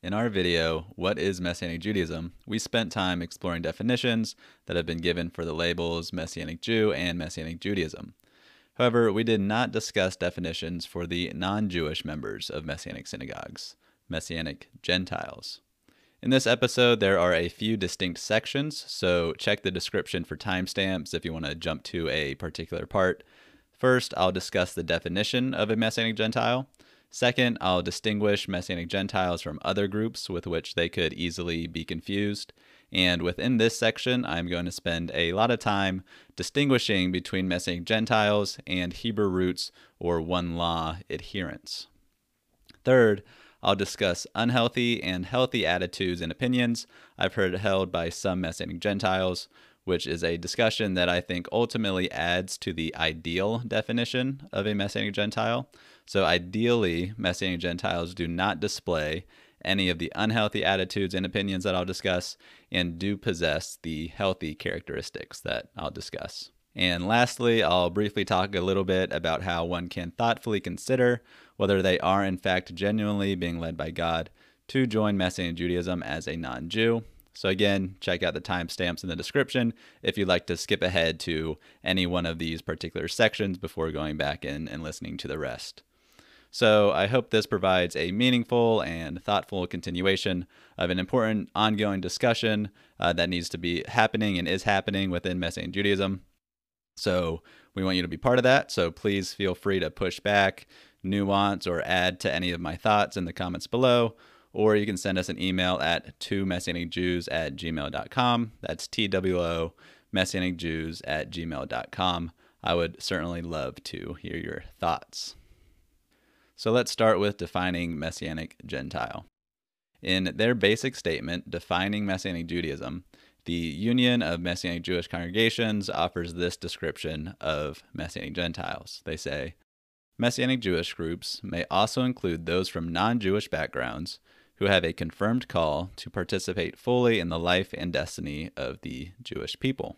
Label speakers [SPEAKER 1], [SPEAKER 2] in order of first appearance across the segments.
[SPEAKER 1] In our video, What is Messianic Judaism? we spent time exploring definitions that have been given for the labels Messianic Jew and Messianic Judaism. However, we did not discuss definitions for the non Jewish members of Messianic synagogues, Messianic Gentiles. In this episode, there are a few distinct sections, so check the description for timestamps if you want to jump to a particular part. First, I'll discuss the definition of a Messianic Gentile. Second, I'll distinguish Messianic Gentiles from other groups with which they could easily be confused. And within this section, I'm going to spend a lot of time distinguishing between Messianic Gentiles and Hebrew roots or one law adherents. Third, I'll discuss unhealthy and healthy attitudes and opinions I've heard held by some Messianic Gentiles, which is a discussion that I think ultimately adds to the ideal definition of a Messianic Gentile. So, ideally, Messianic Gentiles do not display any of the unhealthy attitudes and opinions that I'll discuss and do possess the healthy characteristics that I'll discuss. And lastly, I'll briefly talk a little bit about how one can thoughtfully consider whether they are in fact genuinely being led by God to join Messianic Judaism as a non Jew so again, check out the timestamps in the description if you'd like to skip ahead to any one of these particular sections before going back in and listening to the rest. So I hope this provides a meaningful and thoughtful continuation of an important ongoing discussion uh, that needs to be happening and is happening within Messianic Judaism. So we want you to be part of that. So please feel free to push back, nuance, or add to any of my thoughts in the comments below or you can send us an email at two messianicjews at gmail.com. That's T-W-O messianicjews at gmail.com. I would certainly love to hear your thoughts. So let's start with defining Messianic Gentile. In their basic statement defining Messianic Judaism, the Union of Messianic Jewish Congregations offers this description of Messianic Gentiles. They say, Messianic Jewish groups may also include those from non Jewish backgrounds who have a confirmed call to participate fully in the life and destiny of the Jewish people.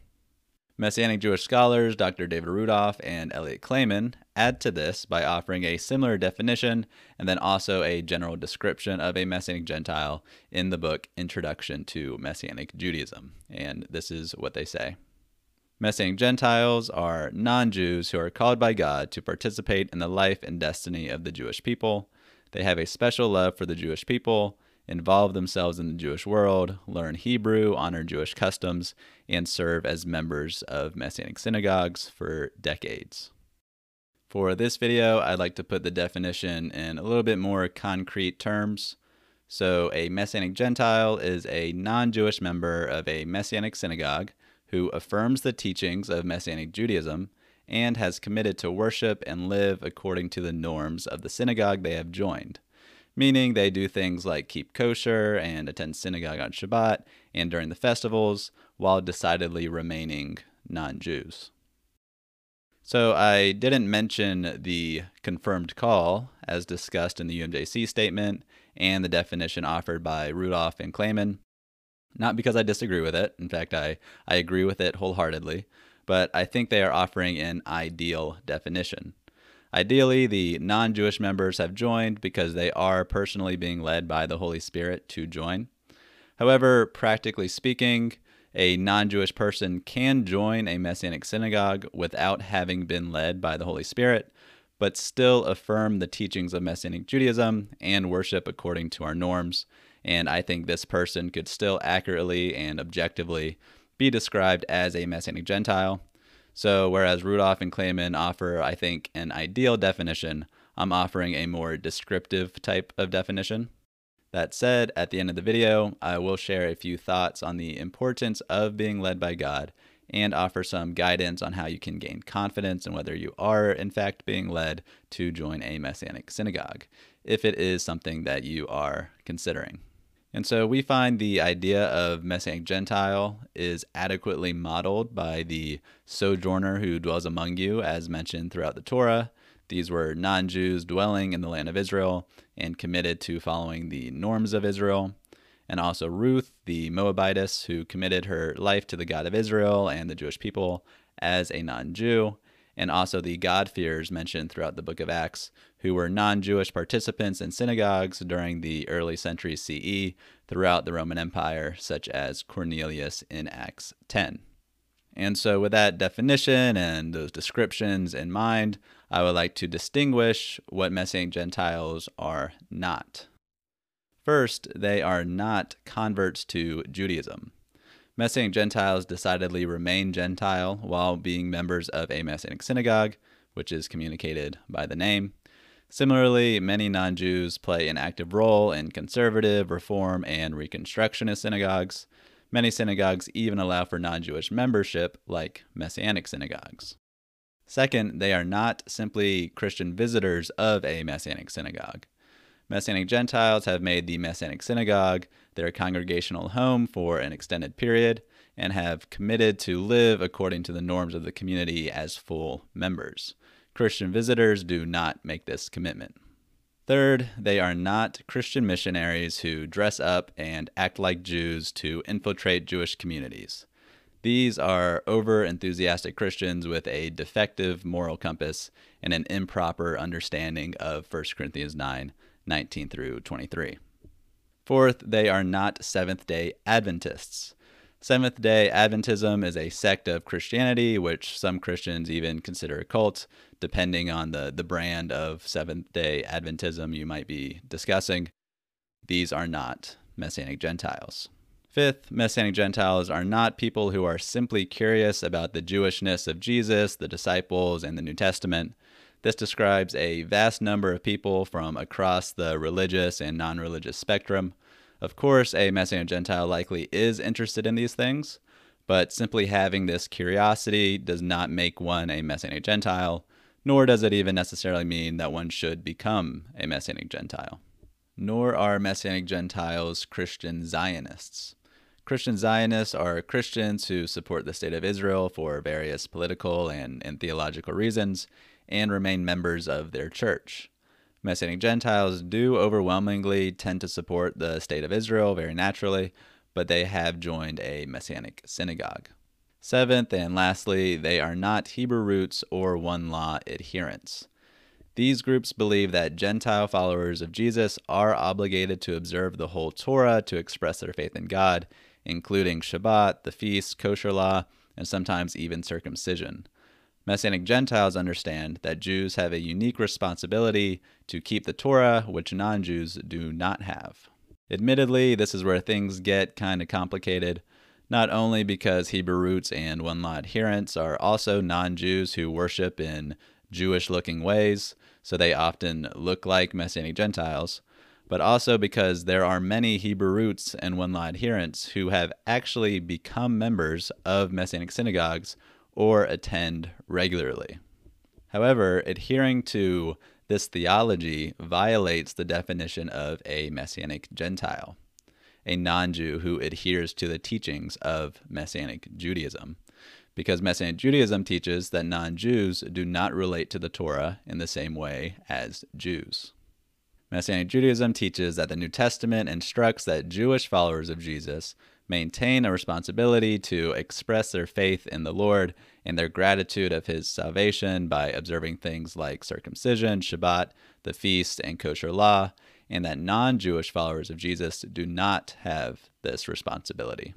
[SPEAKER 1] Messianic Jewish scholars Dr. David Rudolph and Elliot Klayman add to this by offering a similar definition and then also a general description of a Messianic Gentile in the book Introduction to Messianic Judaism. And this is what they say. Messianic Gentiles are non Jews who are called by God to participate in the life and destiny of the Jewish people they have a special love for the Jewish people, involve themselves in the Jewish world, learn Hebrew, honor Jewish customs, and serve as members of Messianic synagogues for decades. For this video, I'd like to put the definition in a little bit more concrete terms. So, a Messianic Gentile is a non Jewish member of a Messianic synagogue who affirms the teachings of Messianic Judaism and has committed to worship and live according to the norms of the synagogue they have joined. Meaning they do things like keep kosher and attend synagogue on Shabbat and during the festivals, while decidedly remaining non Jews. So I didn't mention the confirmed call as discussed in the UMJC statement and the definition offered by Rudolph and Klayman. Not because I disagree with it. In fact, I, I agree with it wholeheartedly but I think they are offering an ideal definition. Ideally, the non Jewish members have joined because they are personally being led by the Holy Spirit to join. However, practically speaking, a non Jewish person can join a Messianic synagogue without having been led by the Holy Spirit, but still affirm the teachings of Messianic Judaism and worship according to our norms. And I think this person could still accurately and objectively be described as a Messianic Gentile. So, whereas Rudolph and Klayman offer, I think, an ideal definition, I'm offering a more descriptive type of definition. That said, at the end of the video, I will share a few thoughts on the importance of being led by God and offer some guidance on how you can gain confidence and whether you are, in fact, being led to join a Messianic synagogue, if it is something that you are considering. And so we find the idea of Messianic Gentile is adequately modeled by the sojourner who dwells among you, as mentioned throughout the Torah. These were non Jews dwelling in the land of Israel and committed to following the norms of Israel. And also Ruth, the Moabitess, who committed her life to the God of Israel and the Jewish people as a non Jew. And also the God-fearers mentioned throughout the book of Acts, who were non Jewish participants in synagogues during the early centuries CE throughout the Roman Empire, such as Cornelius in Acts 10. And so, with that definition and those descriptions in mind, I would like to distinguish what Messianic Gentiles are not. First, they are not converts to Judaism. Messianic Gentiles decidedly remain Gentile while being members of a Messianic synagogue, which is communicated by the name. Similarly, many non Jews play an active role in conservative, reform, and reconstructionist synagogues. Many synagogues even allow for non Jewish membership, like Messianic synagogues. Second, they are not simply Christian visitors of a Messianic synagogue. Messianic Gentiles have made the Messianic synagogue their congregational home for an extended period and have committed to live according to the norms of the community as full members. Christian visitors do not make this commitment. Third, they are not Christian missionaries who dress up and act like Jews to infiltrate Jewish communities. These are over enthusiastic Christians with a defective moral compass and an improper understanding of 1 Corinthians 9 19 through 23. Fourth, they are not Seventh day Adventists. Seventh day Adventism is a sect of Christianity, which some Christians even consider a cult, depending on the, the brand of Seventh day Adventism you might be discussing. These are not Messianic Gentiles. Fifth, Messianic Gentiles are not people who are simply curious about the Jewishness of Jesus, the disciples, and the New Testament. This describes a vast number of people from across the religious and non religious spectrum. Of course, a Messianic Gentile likely is interested in these things, but simply having this curiosity does not make one a Messianic Gentile, nor does it even necessarily mean that one should become a Messianic Gentile. Nor are Messianic Gentiles Christian Zionists. Christian Zionists are Christians who support the state of Israel for various political and, and theological reasons and remain members of their church. Messianic Gentiles do overwhelmingly tend to support the state of Israel very naturally, but they have joined a Messianic synagogue. Seventh and lastly, they are not Hebrew roots or one law adherents. These groups believe that Gentile followers of Jesus are obligated to observe the whole Torah to express their faith in God, including Shabbat, the feast, kosher law, and sometimes even circumcision. Messianic Gentiles understand that Jews have a unique responsibility to keep the Torah, which non Jews do not have. Admittedly, this is where things get kind of complicated, not only because Hebrew roots and one law adherents are also non Jews who worship in Jewish looking ways, so they often look like Messianic Gentiles, but also because there are many Hebrew roots and one law adherents who have actually become members of Messianic synagogues or attend regularly. However, adhering to this theology violates the definition of a Messianic Gentile, a non Jew who adheres to the teachings of Messianic Judaism, because Messianic Judaism teaches that non Jews do not relate to the Torah in the same way as Jews. Messianic Judaism teaches that the New Testament instructs that Jewish followers of Jesus maintain a responsibility to express their faith in the Lord and their gratitude of his salvation by observing things like circumcision, Shabbat, the feast, and kosher law, and that non Jewish followers of Jesus do not have this responsibility.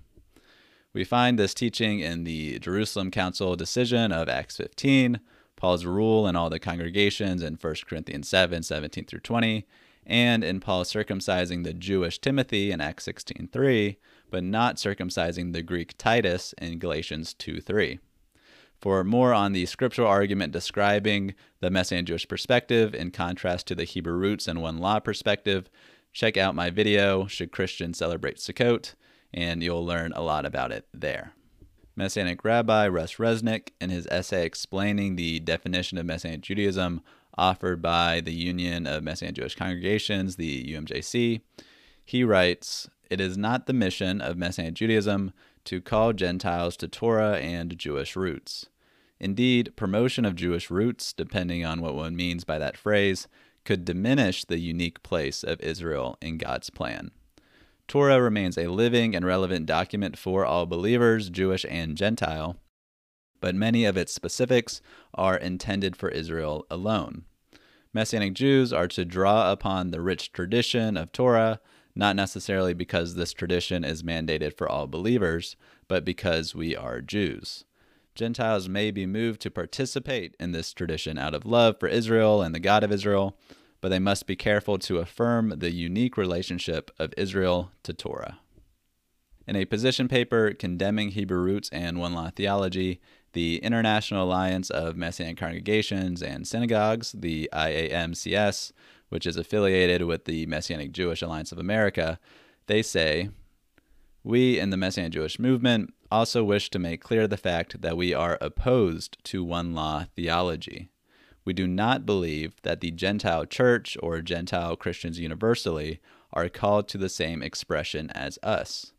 [SPEAKER 1] We find this teaching in the Jerusalem Council decision of Acts 15, Paul's rule in all the congregations in 1 Corinthians 7 17 through 20, and in Paul circumcising the Jewish Timothy in Acts 16:3, but not circumcising the Greek Titus in Galatians 2:3. For more on the scriptural argument describing the Messianic Jewish perspective in contrast to the Hebrew roots and one law perspective, check out my video, Should Christians Celebrate Sukkot? and you'll learn a lot about it there. Messianic Rabbi Russ Resnik, in his essay explaining the definition of Messianic Judaism, offered by the Union of Messianic Jewish Congregations, the UMJC. He writes It is not the mission of Messianic Judaism to call Gentiles to Torah and Jewish roots. Indeed, promotion of Jewish roots, depending on what one means by that phrase, could diminish the unique place of Israel in God's plan. Torah remains a living and relevant document for all believers, Jewish and Gentile, but many of its specifics are intended for Israel alone. Messianic Jews are to draw upon the rich tradition of Torah, not necessarily because this tradition is mandated for all believers, but because we are Jews. Gentiles may be moved to participate in this tradition out of love for Israel and the God of Israel, but they must be careful to affirm the unique relationship of Israel to Torah. In a position paper condemning Hebrew roots and one law theology, the International Alliance of Messianic Congregations and Synagogues, the IAMCS, which is affiliated with the Messianic Jewish Alliance of America, they say, We in the Messianic Jewish movement also wish to make clear the fact that we are opposed to one law theology. We do not believe that the Gentile church or Gentile Christians universally are called to the same expression as us.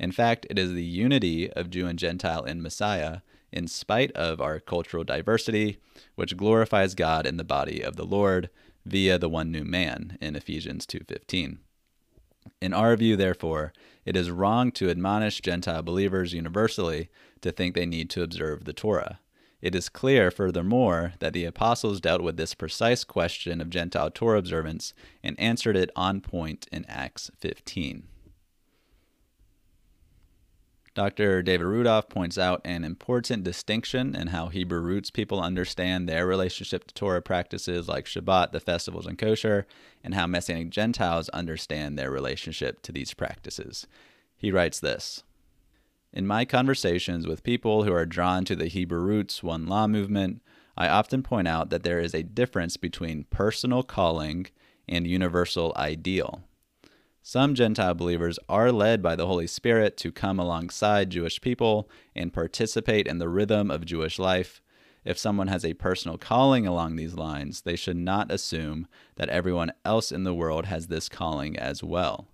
[SPEAKER 1] In fact, it is the unity of Jew and Gentile in Messiah, in spite of our cultural diversity, which glorifies God in the body of the Lord via the one new man in Ephesians 2:15. In our view, therefore, it is wrong to admonish Gentile believers universally to think they need to observe the Torah. It is clear, furthermore, that the apostles dealt with this precise question of Gentile Torah observance and answered it on point in Acts 15. Dr. David Rudolph points out an important distinction in how Hebrew roots people understand their relationship to Torah practices like Shabbat, the festivals, and kosher, and how Messianic Gentiles understand their relationship to these practices. He writes this In my conversations with people who are drawn to the Hebrew roots One Law movement, I often point out that there is a difference between personal calling and universal ideal. Some Gentile believers are led by the Holy Spirit to come alongside Jewish people and participate in the rhythm of Jewish life. If someone has a personal calling along these lines, they should not assume that everyone else in the world has this calling as well.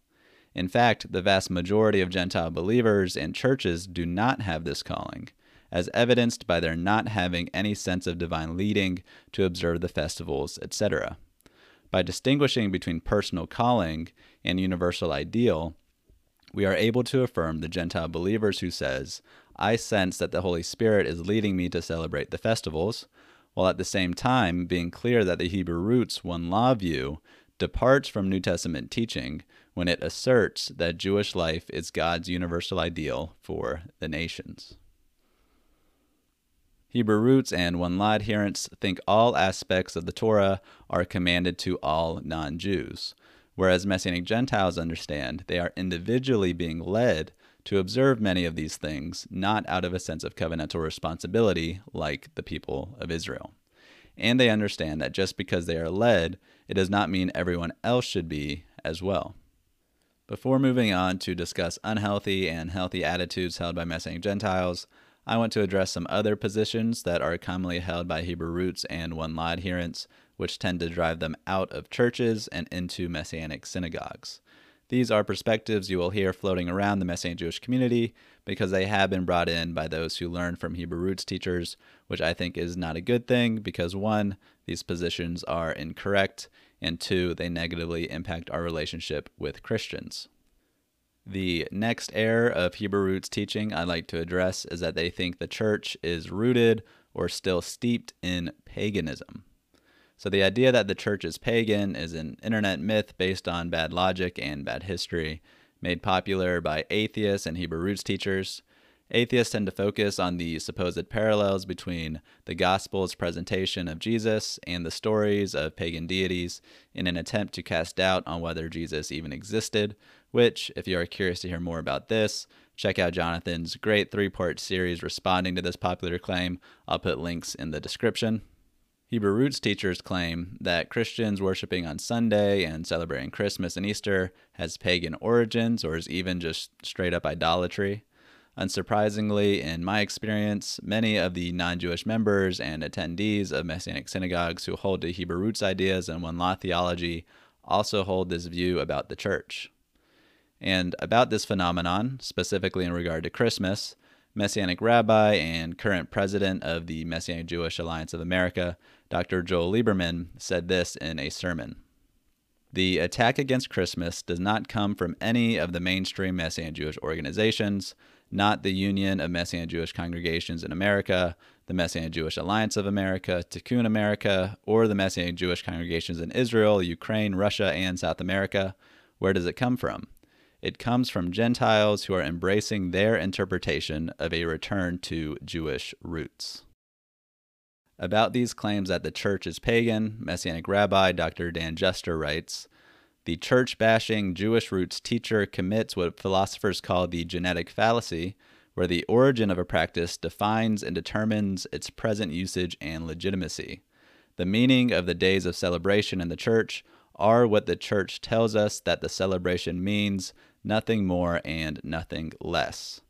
[SPEAKER 1] In fact, the vast majority of Gentile believers and churches do not have this calling, as evidenced by their not having any sense of divine leading to observe the festivals, etc. By distinguishing between personal calling and universal ideal, we are able to affirm the Gentile believers who says, I sense that the Holy Spirit is leading me to celebrate the festivals, while at the same time being clear that the Hebrew roots one law view departs from New Testament teaching when it asserts that Jewish life is God's universal ideal for the nations. Hebrew roots and one law adherents think all aspects of the Torah are commanded to all non Jews, whereas Messianic Gentiles understand they are individually being led to observe many of these things, not out of a sense of covenantal responsibility like the people of Israel. And they understand that just because they are led, it does not mean everyone else should be as well. Before moving on to discuss unhealthy and healthy attitudes held by Messianic Gentiles, I want to address some other positions that are commonly held by Hebrew roots and one law adherents which tend to drive them out of churches and into Messianic synagogues. These are perspectives you will hear floating around the Messianic Jewish community because they have been brought in by those who learn from Hebrew roots teachers, which I think is not a good thing because one, these positions are incorrect, and two, they negatively impact our relationship with Christians. The next error of Hebrew roots teaching I'd like to address is that they think the church is rooted or still steeped in paganism. So the idea that the church is pagan is an internet myth based on bad logic and bad history, made popular by atheists and Hebrew roots teachers. Atheists tend to focus on the supposed parallels between the gospel's presentation of Jesus and the stories of pagan deities in an attempt to cast doubt on whether Jesus even existed, which, if you are curious to hear more about this, check out Jonathan's great three part series responding to this popular claim. I'll put links in the description. Hebrew roots teachers claim that Christians worshiping on Sunday and celebrating Christmas and Easter has pagan origins or is even just straight up idolatry. Unsurprisingly, in my experience, many of the non Jewish members and attendees of Messianic synagogues who hold to Hebrew roots ideas and one law theology also hold this view about the church. And about this phenomenon, specifically in regard to Christmas, Messianic rabbi and current president of the Messianic Jewish Alliance of America, Dr. Joel Liberman, said this in a sermon. The attack against Christmas does not come from any of the mainstream Messianic Jewish organizations, not the Union of Messianic Jewish Congregations in America, the Messianic Jewish Alliance of America, Tikkun America, or the Messianic Jewish congregations in Israel, Ukraine, Russia, and South America. Where does it come from? It comes from Gentiles who are embracing their interpretation of a return to Jewish roots. About these claims that the church is pagan, Messianic rabbi Dr. Dan Juster writes The church bashing Jewish roots teacher commits what philosophers call the genetic fallacy, where the origin of a practice defines and determines its present usage and legitimacy. The meaning of the days of celebration in the church are what the church tells us that the celebration means, nothing more and nothing less.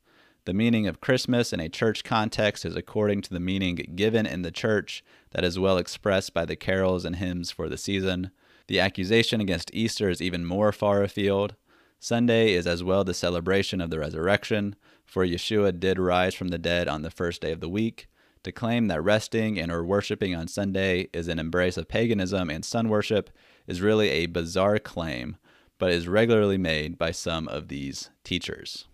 [SPEAKER 1] The meaning of Christmas in a church context is according to the meaning given in the church that is well expressed by the carols and hymns for the season. The accusation against Easter is even more far afield. Sunday is as well the celebration of the resurrection, for Yeshua did rise from the dead on the first day of the week. To claim that resting and or worshiping on Sunday is an embrace of paganism and sun worship is really a bizarre claim, but is regularly made by some of these teachers.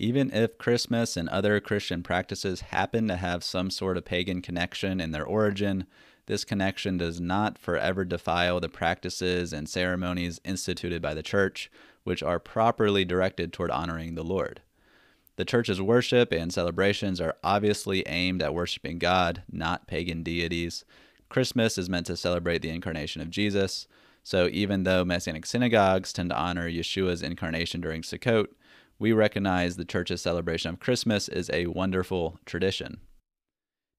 [SPEAKER 1] Even if Christmas and other Christian practices happen to have some sort of pagan connection in their origin, this connection does not forever defile the practices and ceremonies instituted by the church, which are properly directed toward honoring the Lord. The church's worship and celebrations are obviously aimed at worshiping God, not pagan deities. Christmas is meant to celebrate the incarnation of Jesus. So even though Messianic synagogues tend to honor Yeshua's incarnation during Sukkot, we recognize the church's celebration of Christmas is a wonderful tradition.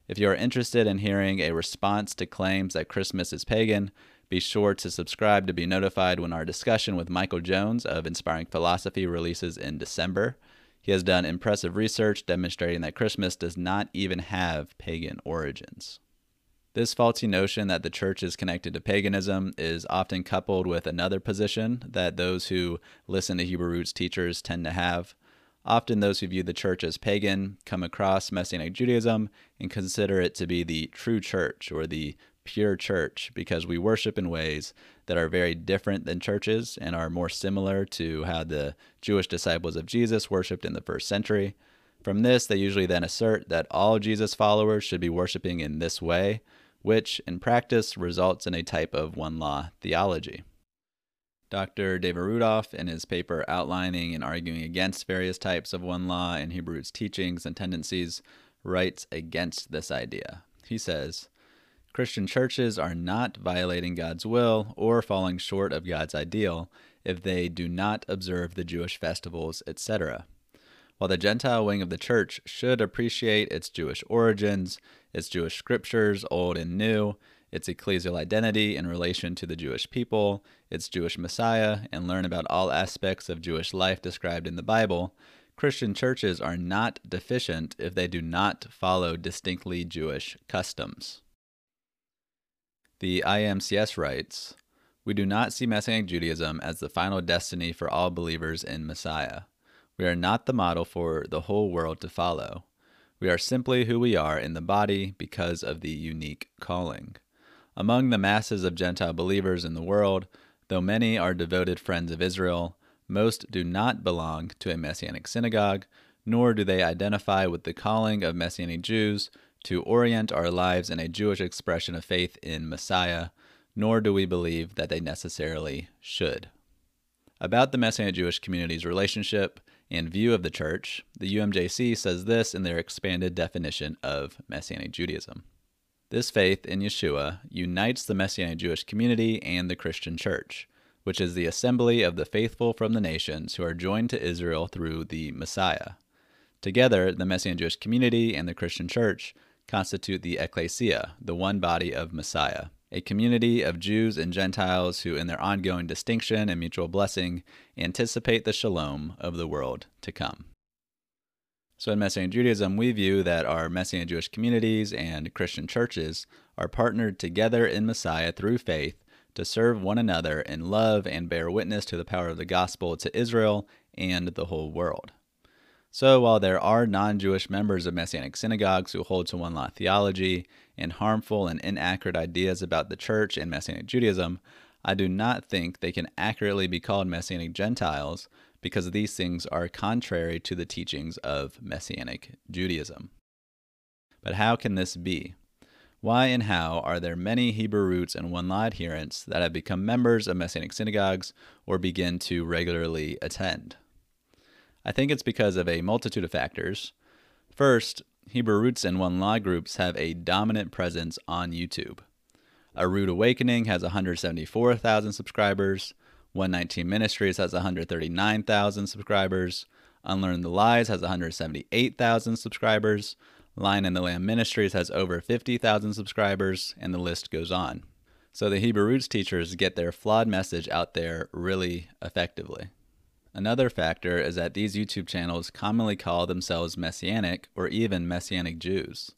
[SPEAKER 1] If you are interested in hearing a response to claims that Christmas is pagan, be sure to subscribe to be notified when our discussion with Michael Jones of Inspiring Philosophy releases in December. He has done impressive research demonstrating that Christmas does not even have pagan origins. This faulty notion that the church is connected to paganism is often coupled with another position that those who listen to Hebrew roots teachers tend to have. Often, those who view the church as pagan come across Messianic Judaism and consider it to be the true church or the pure church because we worship in ways that are very different than churches and are more similar to how the Jewish disciples of Jesus worshiped in the first century. From this, they usually then assert that all Jesus followers should be worshiping in this way, which in practice results in a type of one law theology. Dr. David Rudolph, in his paper outlining and arguing against various types of one law in Hebrew's teachings and tendencies, writes against this idea. He says, Christian churches are not violating God's will or falling short of God's ideal if they do not observe the Jewish festivals, etc. While the Gentile wing of the church should appreciate its Jewish origins, its Jewish scriptures, old and new, its ecclesial identity in relation to the Jewish people, its Jewish Messiah, and learn about all aspects of Jewish life described in the Bible, Christian churches are not deficient if they do not follow distinctly Jewish customs. The IMCS writes We do not see Messianic Judaism as the final destiny for all believers in Messiah. We are not the model for the whole world to follow. We are simply who we are in the body because of the unique calling. Among the masses of Gentile believers in the world, though many are devoted friends of Israel, most do not belong to a Messianic synagogue, nor do they identify with the calling of Messianic Jews to orient our lives in a Jewish expression of faith in Messiah, nor do we believe that they necessarily should. About the Messianic Jewish community's relationship and view of the church, the UMJC says this in their expanded definition of Messianic Judaism. This faith in Yeshua unites the Messianic Jewish community and the Christian church, which is the assembly of the faithful from the nations who are joined to Israel through the Messiah. Together, the Messianic Jewish community and the Christian church constitute the ecclesia, the one body of Messiah a community of Jews and Gentiles who, in their ongoing distinction and mutual blessing, anticipate the shalom of the world to come. So, in Messianic Judaism, we view that our Messianic Jewish communities and Christian churches are partnered together in Messiah through faith to serve one another in love and bear witness to the power of the gospel to Israel and the whole world. So, while there are non Jewish members of Messianic synagogues who hold to one law theology and harmful and inaccurate ideas about the church and Messianic Judaism, I do not think they can accurately be called Messianic Gentiles because these things are contrary to the teachings of Messianic Judaism. But how can this be? Why and how are there many Hebrew roots and one law adherents that have become members of Messianic synagogues or begin to regularly attend? I think it's because of a multitude of factors. First, Hebrew roots and one law groups have a dominant presence on YouTube. A Rood Awakening has 174,000 subscribers. 119 Ministries has 139,000 subscribers. Unlearn the Lies has 178,000 subscribers. Lion and the Lamb Ministries has over 50,000 subscribers, and the list goes on. So the Hebrew Roots teachers get their flawed message out there really effectively. Another factor is that these YouTube channels commonly call themselves Messianic or even Messianic Jews.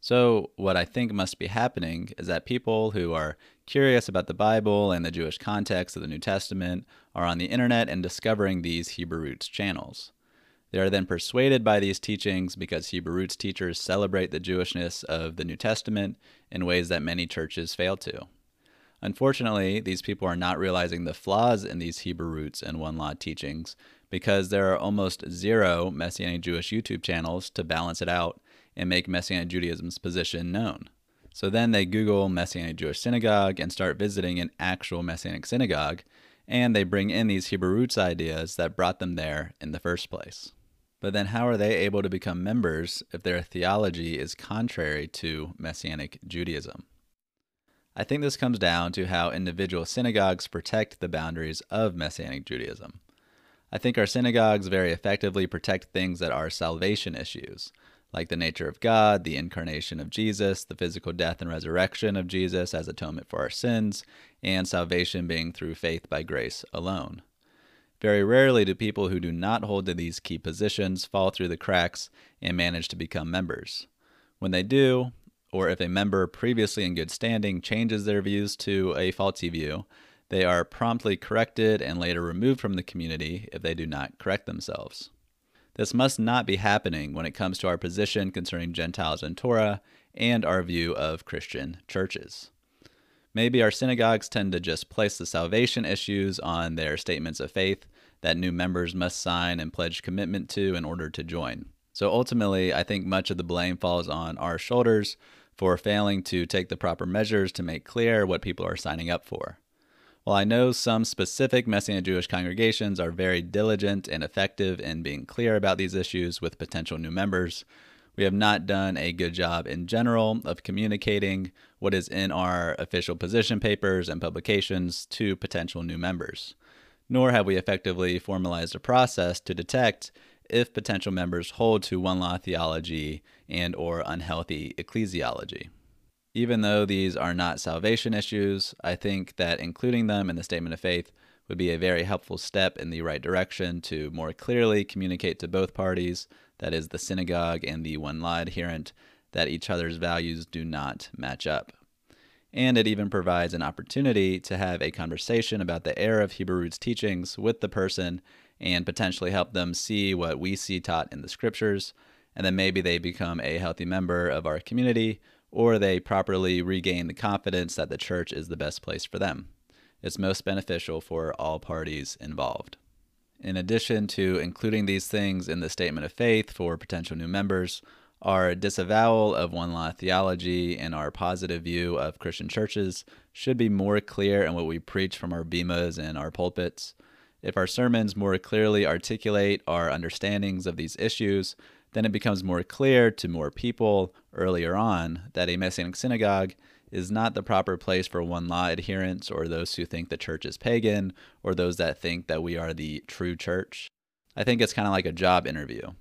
[SPEAKER 1] So, what I think must be happening is that people who are curious about the Bible and the Jewish context of the New Testament are on the internet and discovering these Hebrew Roots channels. They are then persuaded by these teachings because Hebrew Roots teachers celebrate the Jewishness of the New Testament in ways that many churches fail to. Unfortunately, these people are not realizing the flaws in these Hebrew Roots and One Law teachings because there are almost zero Messianic Jewish YouTube channels to balance it out and make Messianic Judaism's position known. So then they Google Messianic Jewish Synagogue and start visiting an actual Messianic synagogue, and they bring in these Hebrew roots ideas that brought them there in the first place. But then, how are they able to become members if their theology is contrary to Messianic Judaism? I think this comes down to how individual synagogues protect the boundaries of Messianic Judaism. I think our synagogues very effectively protect things that are salvation issues, like the nature of God, the incarnation of Jesus, the physical death and resurrection of Jesus as atonement for our sins, and salvation being through faith by grace alone. Very rarely do people who do not hold to these key positions fall through the cracks and manage to become members. When they do, or if a member previously in good standing changes their views to a faulty view, they are promptly corrected and later removed from the community if they do not correct themselves. This must not be happening when it comes to our position concerning Gentiles and Torah and our view of Christian churches. Maybe our synagogues tend to just place the salvation issues on their statements of faith that new members must sign and pledge commitment to in order to join. So ultimately, I think much of the blame falls on our shoulders for failing to take the proper measures to make clear what people are signing up for. While I know some specific Messianic Jewish congregations are very diligent and effective in being clear about these issues with potential new members, we have not done a good job in general of communicating what is in our official position papers and publications to potential new members. Nor have we effectively formalized a process to detect if potential members hold to one law theology and or unhealthy ecclesiology. Even though these are not salvation issues, I think that including them in the statement of faith would be a very helpful step in the right direction to more clearly communicate to both parties, that is, the synagogue and the one law adherent, that each other's values do not match up. And it even provides an opportunity to have a conversation about the error of Hebrew roots teachings with the person and potentially help them see what we see taught in the scriptures. And then maybe they become a healthy member of our community or they properly regain the confidence that the church is the best place for them. It's most beneficial for all parties involved. In addition to including these things in the statement of faith for potential new members, our disavowal of one law theology and our positive view of Christian churches should be more clear in what we preach from our bimas and our pulpits. If our sermons more clearly articulate our understandings of these issues, then it becomes more clear to more people earlier on that a Messianic synagogue is not the proper place for one law adherents or those who think the church is pagan or those that think that we are the true church. I think it's kind of like a job interview.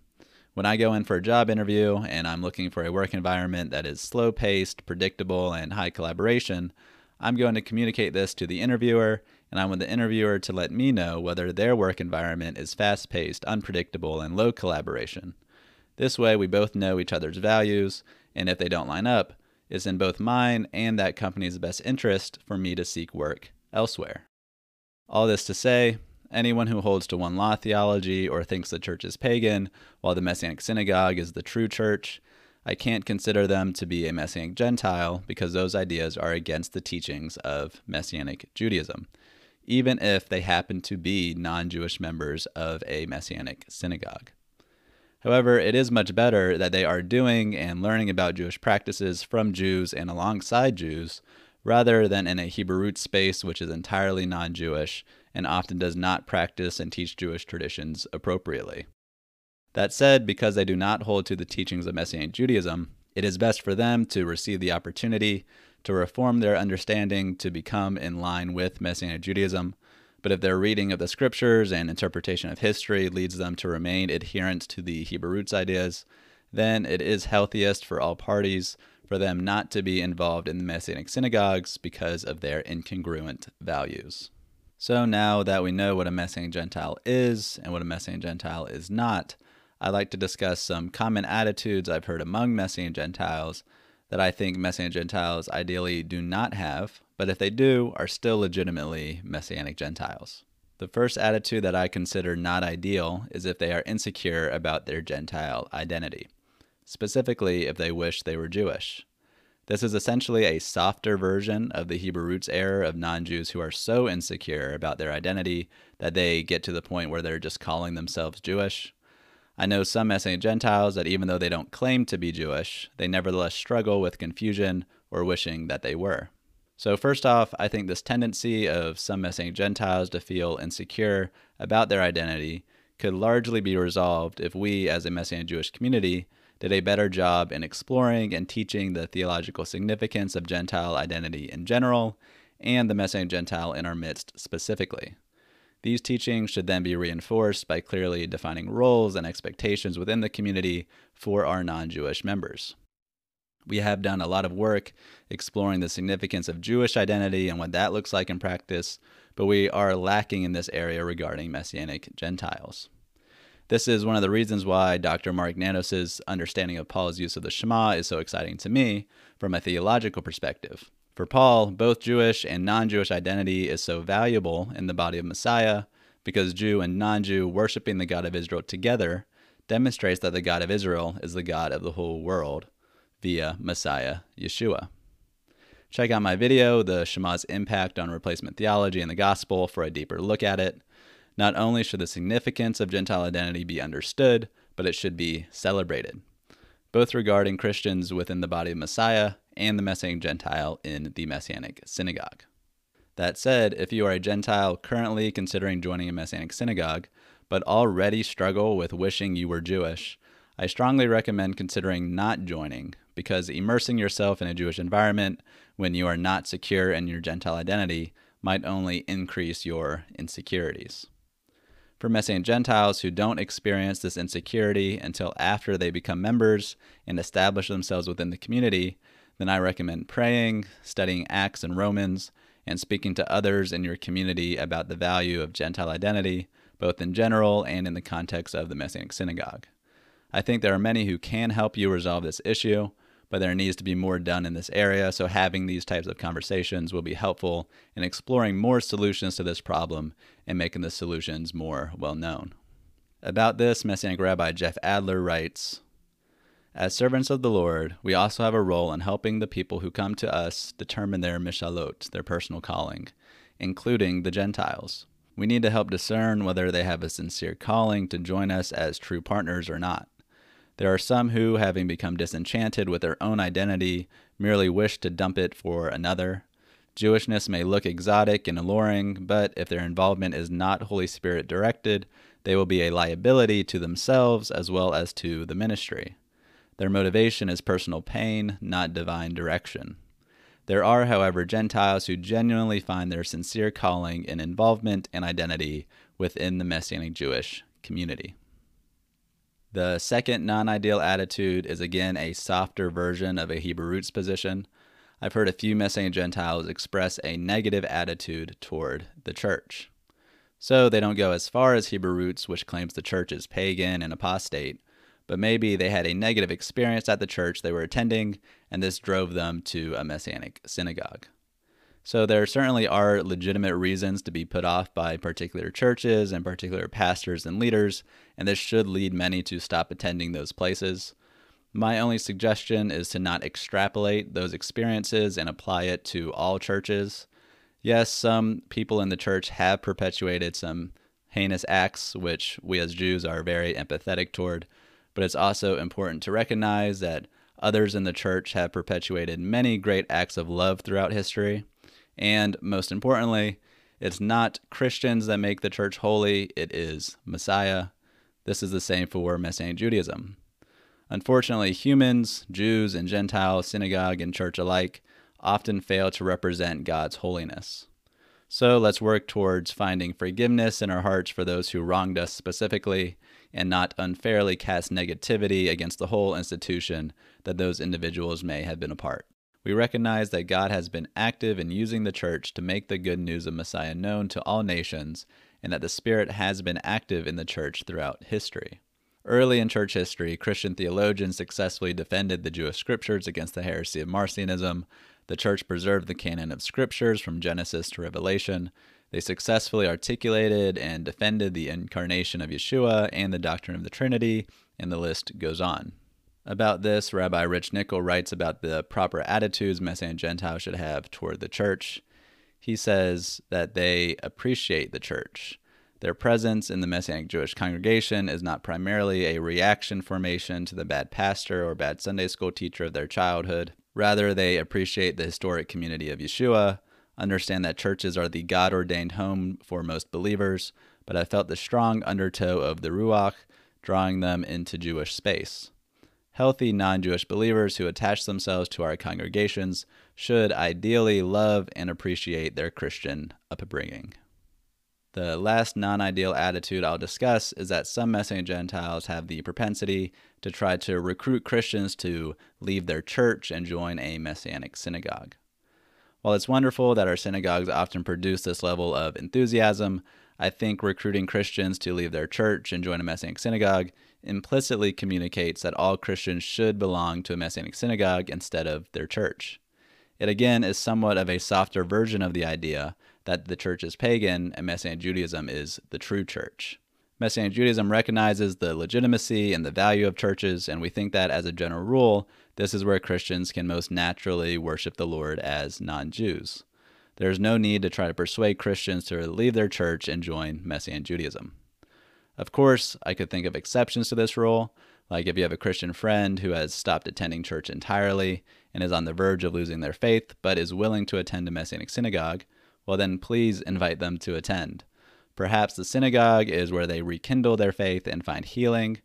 [SPEAKER 1] When I go in for a job interview and I'm looking for a work environment that is slow paced, predictable, and high collaboration, I'm going to communicate this to the interviewer, and I want the interviewer to let me know whether their work environment is fast paced, unpredictable, and low collaboration. This way, we both know each other's values, and if they don't line up, it's in both mine and that company's best interest for me to seek work elsewhere. All this to say, anyone who holds to one law theology or thinks the church is pagan while the Messianic synagogue is the true church, I can't consider them to be a Messianic Gentile because those ideas are against the teachings of Messianic Judaism, even if they happen to be non Jewish members of a Messianic synagogue. However, it is much better that they are doing and learning about Jewish practices from Jews and alongside Jews, rather than in a Hebrew root space which is entirely non Jewish and often does not practice and teach Jewish traditions appropriately. That said, because they do not hold to the teachings of Messianic Judaism, it is best for them to receive the opportunity to reform their understanding to become in line with Messianic Judaism. But if their reading of the scriptures and interpretation of history leads them to remain adherent to the Hebrew roots ideas, then it is healthiest for all parties for them not to be involved in the Messianic synagogues because of their incongruent values. So now that we know what a Messianic Gentile is and what a Messianic Gentile is not, I'd like to discuss some common attitudes I've heard among Messianic Gentiles that I think Messianic Gentiles ideally do not have, but if they do, are still legitimately Messianic Gentiles. The first attitude that I consider not ideal is if they are insecure about their Gentile identity, specifically if they wish they were Jewish. This is essentially a softer version of the Hebrew roots error of non Jews who are so insecure about their identity that they get to the point where they're just calling themselves Jewish. I know some Messianic Gentiles that even though they don't claim to be Jewish, they nevertheless struggle with confusion or wishing that they were. So, first off, I think this tendency of some Messianic Gentiles to feel insecure about their identity could largely be resolved if we, as a Messianic Jewish community, did a better job in exploring and teaching the theological significance of Gentile identity in general and the Messianic Gentile in our midst specifically. These teachings should then be reinforced by clearly defining roles and expectations within the community for our non Jewish members. We have done a lot of work exploring the significance of Jewish identity and what that looks like in practice, but we are lacking in this area regarding Messianic Gentiles. This is one of the reasons why Dr. Mark Nanos' understanding of Paul's use of the Shema is so exciting to me from a theological perspective. For Paul, both Jewish and non Jewish identity is so valuable in the body of Messiah because Jew and non Jew worshiping the God of Israel together demonstrates that the God of Israel is the God of the whole world via Messiah Yeshua. Check out my video, The Shema's Impact on Replacement Theology and the Gospel, for a deeper look at it. Not only should the significance of Gentile identity be understood, but it should be celebrated, both regarding Christians within the body of Messiah and the Messianic Gentile in the Messianic synagogue. That said, if you are a Gentile currently considering joining a Messianic synagogue, but already struggle with wishing you were Jewish, I strongly recommend considering not joining because immersing yourself in a Jewish environment when you are not secure in your Gentile identity might only increase your insecurities. For Messianic Gentiles who don't experience this insecurity until after they become members and establish themselves within the community, then I recommend praying, studying Acts and Romans, and speaking to others in your community about the value of Gentile identity, both in general and in the context of the Messianic Synagogue. I think there are many who can help you resolve this issue, but there needs to be more done in this area, so having these types of conversations will be helpful in exploring more solutions to this problem and making the solutions more well known. About this, Messianic Rabbi Jeff Adler writes as servants of the Lord, we also have a role in helping the people who come to us determine their mishalot, their personal calling, including the Gentiles. We need to help discern whether they have a sincere calling to join us as true partners or not. There are some who, having become disenchanted with their own identity, merely wish to dump it for another. Jewishness may look exotic and alluring, but if their involvement is not Holy Spirit directed, they will be a liability to themselves as well as to the ministry. Their motivation is personal pain, not divine direction. There are, however, Gentiles who genuinely find their sincere calling in involvement and identity within the Messianic Jewish community. The second non ideal attitude is again a softer version of a Hebrew roots position. I've heard a few Messianic Gentiles express a negative attitude toward the church. So they don't go as far as Hebrew roots, which claims the church is pagan and apostate, but maybe they had a negative experience at the church they were attending, and this drove them to a Messianic synagogue. So there certainly are legitimate reasons to be put off by particular churches and particular pastors and leaders, and this should lead many to stop attending those places. My only suggestion is to not extrapolate those experiences and apply it to all churches. Yes, some people in the church have perpetuated some heinous acts, which we as Jews are very empathetic toward, but it's also important to recognize that others in the church have perpetuated many great acts of love throughout history. And most importantly, it's not Christians that make the church holy, it is Messiah. This is the same for Messianic Judaism. Unfortunately, humans, Jews and Gentiles, synagogue and church alike, often fail to represent God's holiness. So let's work towards finding forgiveness in our hearts for those who wronged us specifically and not unfairly cast negativity against the whole institution that those individuals may have been a part. We recognize that God has been active in using the church to make the good news of Messiah known to all nations, and that the Spirit has been active in the church throughout history. Early in church history, Christian theologians successfully defended the Jewish scriptures against the heresy of Marcionism. The church preserved the canon of scriptures from Genesis to Revelation. They successfully articulated and defended the incarnation of Yeshua and the doctrine of the Trinity, and the list goes on. About this, Rabbi Rich Nichol writes about the proper attitudes Messianic Gentiles should have toward the church. He says that they appreciate the church. Their presence in the Messianic Jewish congregation is not primarily a reaction formation to the bad pastor or bad Sunday school teacher of their childhood. Rather, they appreciate the historic community of Yeshua, understand that churches are the God ordained home for most believers, but have felt the strong undertow of the Ruach drawing them into Jewish space. Healthy non Jewish believers who attach themselves to our congregations should ideally love and appreciate their Christian upbringing. The last non ideal attitude I'll discuss is that some Messianic Gentiles have the propensity to try to recruit Christians to leave their church and join a Messianic synagogue. While it's wonderful that our synagogues often produce this level of enthusiasm, I think recruiting Christians to leave their church and join a Messianic synagogue implicitly communicates that all Christians should belong to a Messianic synagogue instead of their church. It again is somewhat of a softer version of the idea that the church is pagan and Messianic Judaism is the true church. Messianic Judaism recognizes the legitimacy and the value of churches, and we think that as a general rule, this is where Christians can most naturally worship the Lord as non Jews. There is no need to try to persuade Christians to leave their church and join Messianic Judaism. Of course, I could think of exceptions to this rule, like if you have a Christian friend who has stopped attending church entirely and is on the verge of losing their faith but is willing to attend a Messianic synagogue, well, then please invite them to attend. Perhaps the synagogue is where they rekindle their faith and find healing.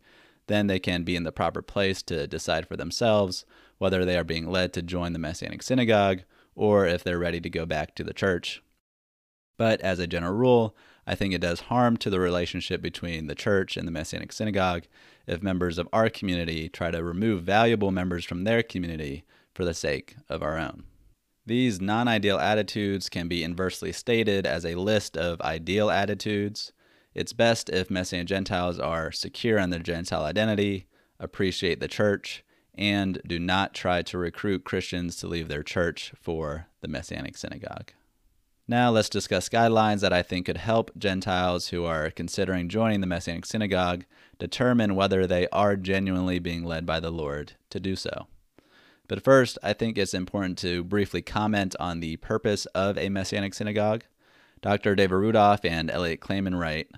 [SPEAKER 1] Then they can be in the proper place to decide for themselves whether they are being led to join the Messianic synagogue or if they're ready to go back to the church. But as a general rule, I think it does harm to the relationship between the church and the Messianic synagogue if members of our community try to remove valuable members from their community for the sake of our own. These non ideal attitudes can be inversely stated as a list of ideal attitudes. It's best if Messianic Gentiles are secure in their Gentile identity, appreciate the church, and do not try to recruit Christians to leave their church for the Messianic synagogue. Now, let's discuss guidelines that I think could help Gentiles who are considering joining the Messianic synagogue determine whether they are genuinely being led by the Lord to do so. But first, I think it's important to briefly comment on the purpose of a Messianic synagogue. Dr. David Rudolph and Elliot Klayman write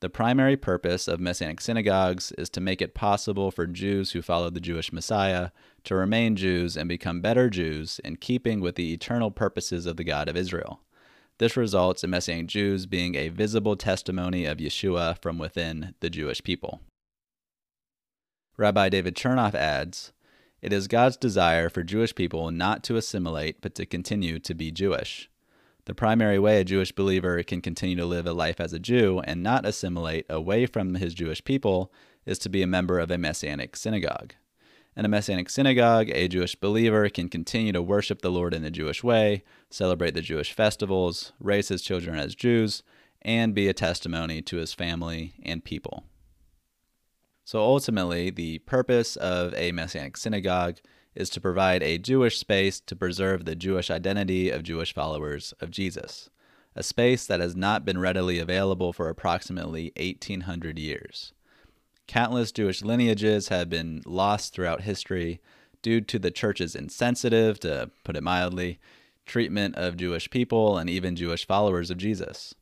[SPEAKER 1] The primary purpose of Messianic synagogues is to make it possible for Jews who follow the Jewish Messiah to remain Jews and become better Jews in keeping with the eternal purposes of the God of Israel. This results in Messianic Jews being a visible testimony of Yeshua from within the Jewish people. Rabbi David Chernoff adds, it is God's desire for Jewish people not to assimilate, but to continue to be Jewish. The primary way a Jewish believer can continue to live a life as a Jew and not assimilate away from his Jewish people is to be a member of a Messianic synagogue. In a Messianic synagogue, a Jewish believer can continue to worship the Lord in the Jewish way, celebrate the Jewish festivals, raise his children as Jews, and be a testimony to his family and people. So ultimately, the purpose of a Messianic synagogue is to provide a Jewish space to preserve the Jewish identity of Jewish followers of Jesus, a space that has not been readily available for approximately 1800 years. Countless Jewish lineages have been lost throughout history due to the church's insensitive, to put it mildly, treatment of Jewish people and even Jewish followers of Jesus.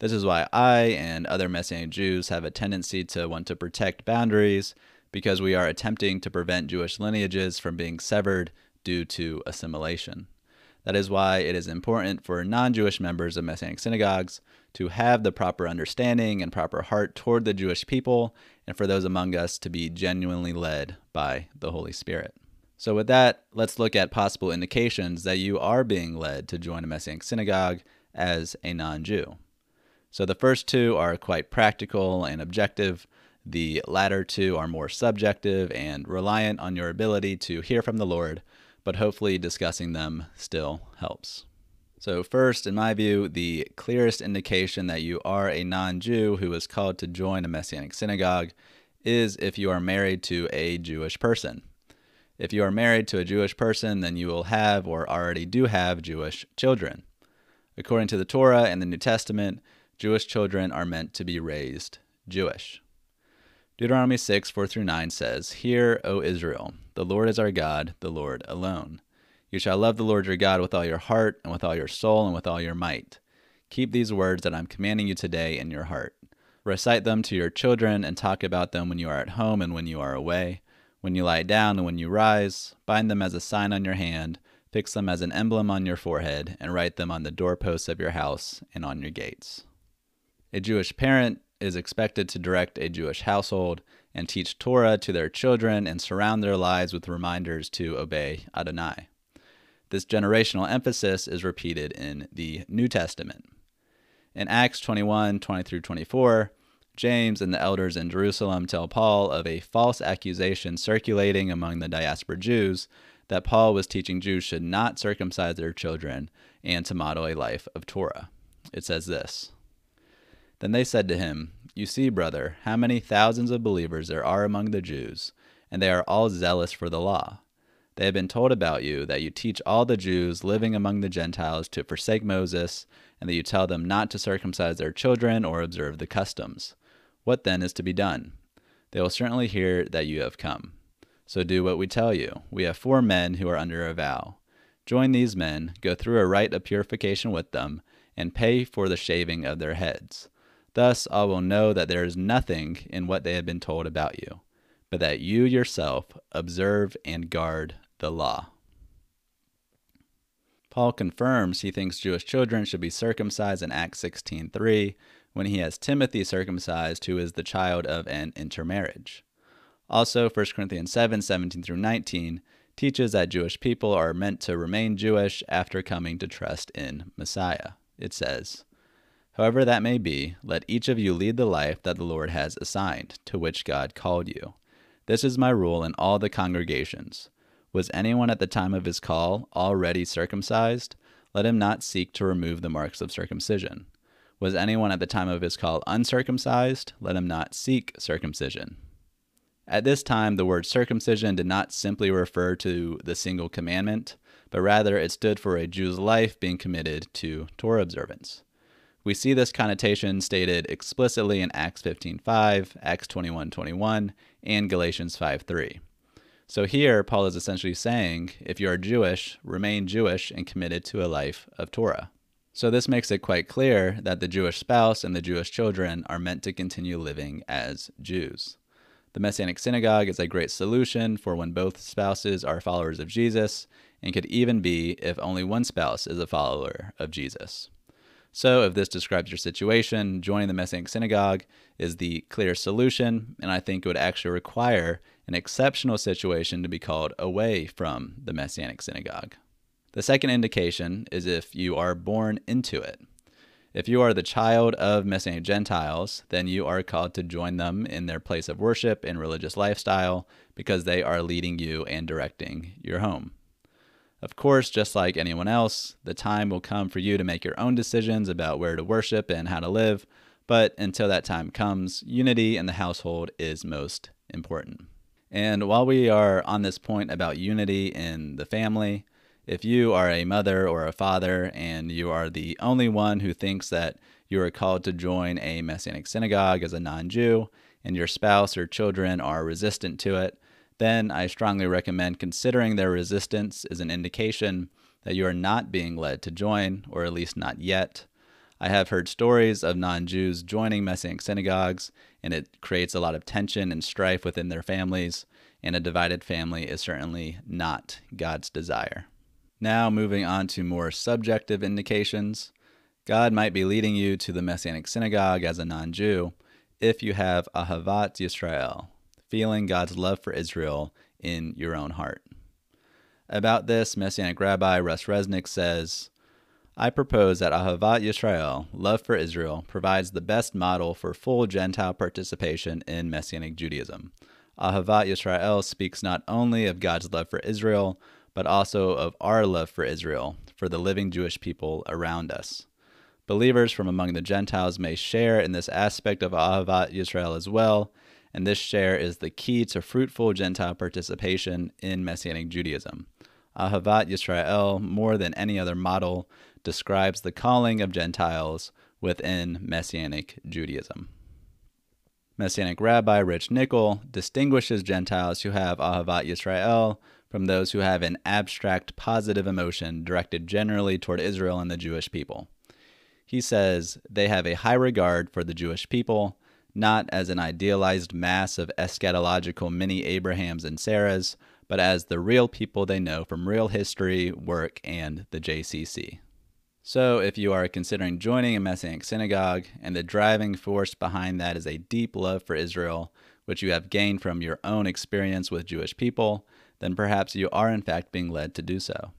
[SPEAKER 1] This is why I and other Messianic Jews have a tendency to want to protect boundaries because we are attempting to prevent Jewish lineages from being severed due to assimilation. That is why it is important for non Jewish members of Messianic synagogues to have the proper understanding and proper heart toward the Jewish people, and for those among us to be genuinely led by the Holy Spirit. So, with that, let's look at possible indications that you are being led to join a Messianic synagogue as a non Jew. So, the first two are quite practical and objective. The latter two are more subjective and reliant on your ability to hear from the Lord, but hopefully discussing them still helps. So, first, in my view, the clearest indication that you are a non Jew who is called to join a Messianic synagogue is if you are married to a Jewish person. If you are married to a Jewish person, then you will have or already do have Jewish children. According to the Torah and the New Testament, Jewish children are meant to be raised Jewish. Deuteronomy 6 4 through 9 says, Hear, O Israel, the Lord is our God, the Lord alone. You shall love the Lord your God with all your heart, and with all your soul, and with all your might. Keep these words that I'm commanding you today in your heart. Recite them to your children, and talk about them when you are at home and when you are away when you lie down and when you rise, bind them as a sign on your hand, fix them as an emblem on your forehead, and write them on the doorposts of your house and on your gates. A Jewish parent is expected to direct a Jewish household and teach Torah to their children and surround their lives with reminders to obey Adonai. This generational emphasis is repeated in the New Testament. In Acts 21 20 through 24, James and the elders in Jerusalem tell Paul of a false accusation circulating among the diaspora Jews that Paul was teaching Jews should not circumcise their children and to model a life of Torah. It says this Then they said to him, You see, brother, how many thousands of believers there are among the Jews, and they are all zealous for the law. They have been told about you that you teach all the Jews living among the Gentiles to forsake Moses, and that you tell them not to circumcise their children or observe the customs. What then is to be done? They will certainly hear that you have come. So do what we tell you. We have four men who are under a vow. Join these men, go through a rite of purification with them, and pay for the shaving of their heads. Thus all will know that there is nothing in what they have been told about you, but that you yourself observe and guard the law. Paul confirms he thinks Jewish children should be circumcised in Acts 16:3 when he has Timothy circumcised, who is the child of an intermarriage. Also, 1 Corinthians 7 17 through 19 teaches that Jewish people are meant to remain Jewish after coming to trust in Messiah. It says, However that may be, let each of you lead the life that the Lord has assigned, to which God called you. This is my rule in all the congregations. Was anyone at the time of his call already circumcised? Let him not seek to remove the marks of circumcision. Was anyone at the time of his call uncircumcised? Let him not seek circumcision. At this time, the word circumcision did not simply refer to the single commandment, but rather it stood for a Jew's life being committed to Torah observance. We see this connotation stated explicitly in Acts 15:5, Acts 21:21, and Galatians 5:3. So here Paul is essentially saying, if you are Jewish, remain Jewish and committed to a life of Torah. So this makes it quite clear that the Jewish spouse and the Jewish children are meant to continue living as Jews. The Messianic synagogue is a great solution for when both spouses are followers of Jesus and could even be if only one spouse is a follower of Jesus. So, if this describes your situation, joining the Messianic synagogue is the clear solution, and I think it would actually require an exceptional situation to be called away from the Messianic synagogue. The second indication is if you are born into it. If you are the child of Messianic Gentiles, then you are called to join them in their place of worship and religious lifestyle because they are leading you and directing your home. Of course, just like anyone else, the time will come for you to make your own decisions about where to worship and how to live, but until that time comes, unity in the household is most important. And while we are on this point about unity in the family, if you are a mother or a father and you are the only one who thinks that you are called to join a Messianic synagogue as a non Jew, and your spouse or children are resistant to it, then I strongly recommend considering their resistance as an indication that you are not being led to join, or at least not yet. I have heard stories of non Jews joining Messianic synagogues, and it creates a lot of tension and strife within their families, and a divided family is certainly not God's desire. Now, moving on to more subjective indications. God might be leading you to the Messianic synagogue as a non Jew if you have Ahavat Yisrael, feeling God's love for Israel in your own heart. About this, Messianic Rabbi Russ Resnik says, I propose that Ahavat Yisrael, love for Israel, provides the best model for full Gentile participation in Messianic Judaism. Ahavat Yisrael speaks not only of God's love for Israel, but also of our love for Israel, for the living Jewish people around us. Believers from among the Gentiles may share in this aspect of Ahavat Yisrael as well, and this share is the key to fruitful Gentile participation in Messianic Judaism. Ahavat Yisrael, more than any other model, describes the calling of Gentiles within Messianic Judaism. Messianic Rabbi Rich Nichol distinguishes Gentiles who have Ahavat Yisrael from those who have an abstract positive emotion directed generally toward Israel and the Jewish people. He says they have a high regard for the Jewish people, not as an idealized mass of eschatological mini Abrahams and Sarahs, but as the real people they know from real history, work, and the JCC. So, if you are considering joining a Messianic synagogue and the driving force behind that is a deep love for Israel, which you have gained from your own experience with Jewish people, then perhaps you are in fact being led to do so.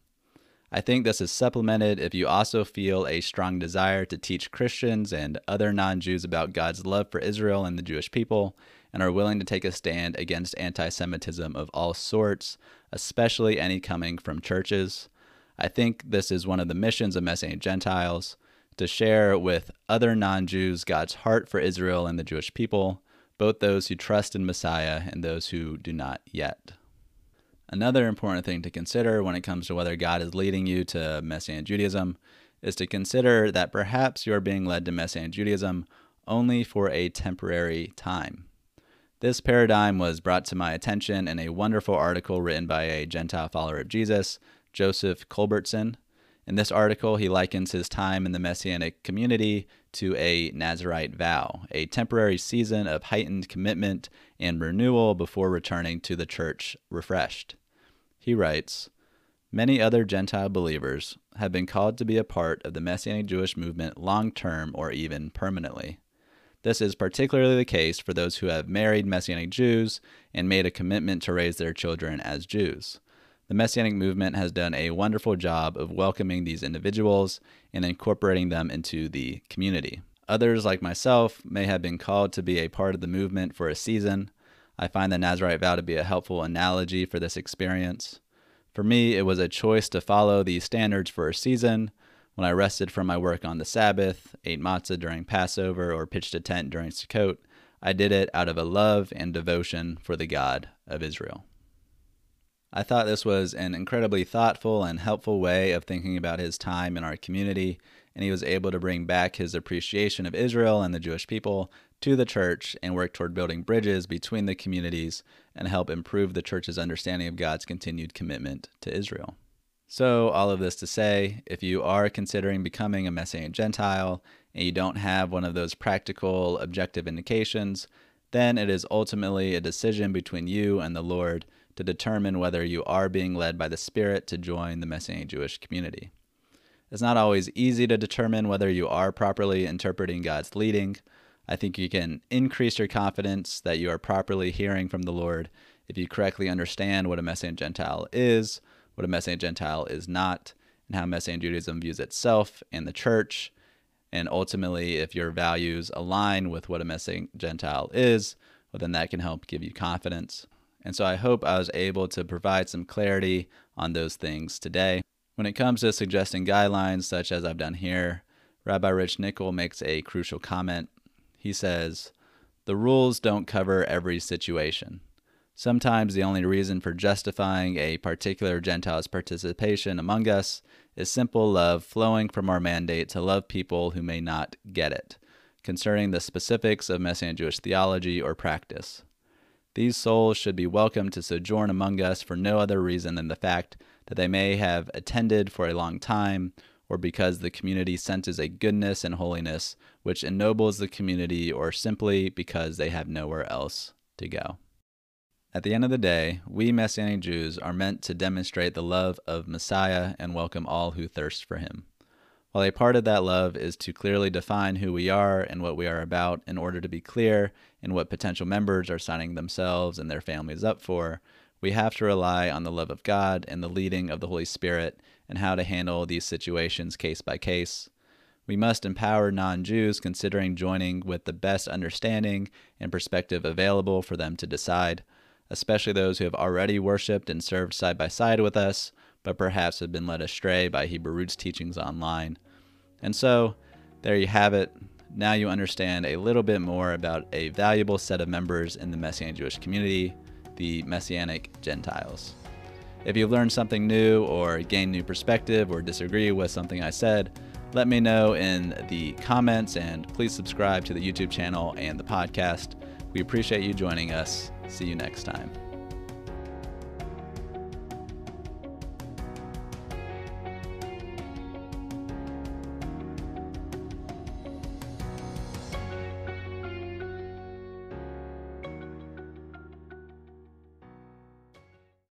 [SPEAKER 1] I think this is supplemented if you also feel a strong desire to teach Christians and other non Jews about God's love for Israel and the Jewish people, and are willing to take a stand against anti Semitism of all sorts, especially any coming from churches. I think this is one of the missions of Messianic Gentiles to share with other non Jews God's heart for Israel and the Jewish people, both those who trust in Messiah and those who do not yet. Another important thing to consider when it comes to whether God is leading you to Messianic Judaism is to consider that perhaps you are being led to Messianic Judaism only for a temporary time. This paradigm was brought to my attention in a wonderful article written by a Gentile follower of Jesus, Joseph Culbertson. In this article, he likens his time in the Messianic community to a Nazarite vow, a temporary season of heightened commitment and renewal before returning to the church refreshed. He writes Many other Gentile believers have been called to be a part of the Messianic Jewish movement long term or even permanently. This is particularly the case for those who have married Messianic Jews and made a commitment to raise their children as Jews. The Messianic movement has done a wonderful job of welcoming these individuals and incorporating them into the community. Others, like myself, may have been called to be a part of the movement for a season. I find the Nazarite vow to be a helpful analogy for this experience. For me, it was a choice to follow these standards for a season. When I rested from my work on the Sabbath, ate matzah during Passover, or pitched a tent during Sukkot, I did it out of a love and devotion for the God of Israel. I thought this was an incredibly thoughtful and helpful way of thinking about his time in our community, and he was able to bring back his appreciation of Israel and the Jewish people to the church and work toward building bridges between the communities and help improve the church's understanding of God's continued commitment to Israel. So, all of this to say, if you are considering becoming a Messianic Gentile and you don't have one of those practical, objective indications, then it is ultimately a decision between you and the Lord to determine whether you are being led by the Spirit to join the Messianic Jewish community. It's not always easy to determine whether you are properly interpreting God's leading. I think you can increase your confidence that you are properly hearing from the Lord if you correctly understand what a Messianic Gentile is, what a Messianic Gentile is not, and how Messianic Judaism views itself and the church. And ultimately, if your values align with what a Messianic Gentile is, well, then that can help give you confidence. And so I hope I was able to provide some clarity on those things today. When it comes to suggesting guidelines, such as I've done here, Rabbi Rich Nichol makes a crucial comment. He says, The rules don't cover every situation. Sometimes the only reason for justifying a particular Gentile's participation among us is simple love flowing from our mandate to love people who may not get it. concerning the specifics of Messianic Jewish theology or practice. These souls should be welcome to sojourn among us for no other reason than the fact that they may have attended for a long time, or because the community senses a goodness and holiness which ennobles the community, or simply because they have nowhere else to go. At the end of the day, we Messianic Jews are meant to demonstrate the love of Messiah and welcome all who thirst for him. While a part of that love is to clearly define who we are and what we are about in order to be clear in what potential members are signing themselves and their families up for, we have to rely on the love of God and the leading of the Holy Spirit and how to handle these situations case by case. We must empower non Jews considering joining with the best understanding and perspective available for them to decide, especially those who have already worshiped and served side by side with us, but perhaps have been led astray by Hebrew Roots teachings online. And so, there you have it. Now you understand a little bit more about a valuable set of members in the Messianic Jewish community, the Messianic Gentiles. If you've learned something new or gained new perspective or disagree with something I said, let me know in the comments and please subscribe to the YouTube channel and the podcast. We appreciate you joining us. See you next time.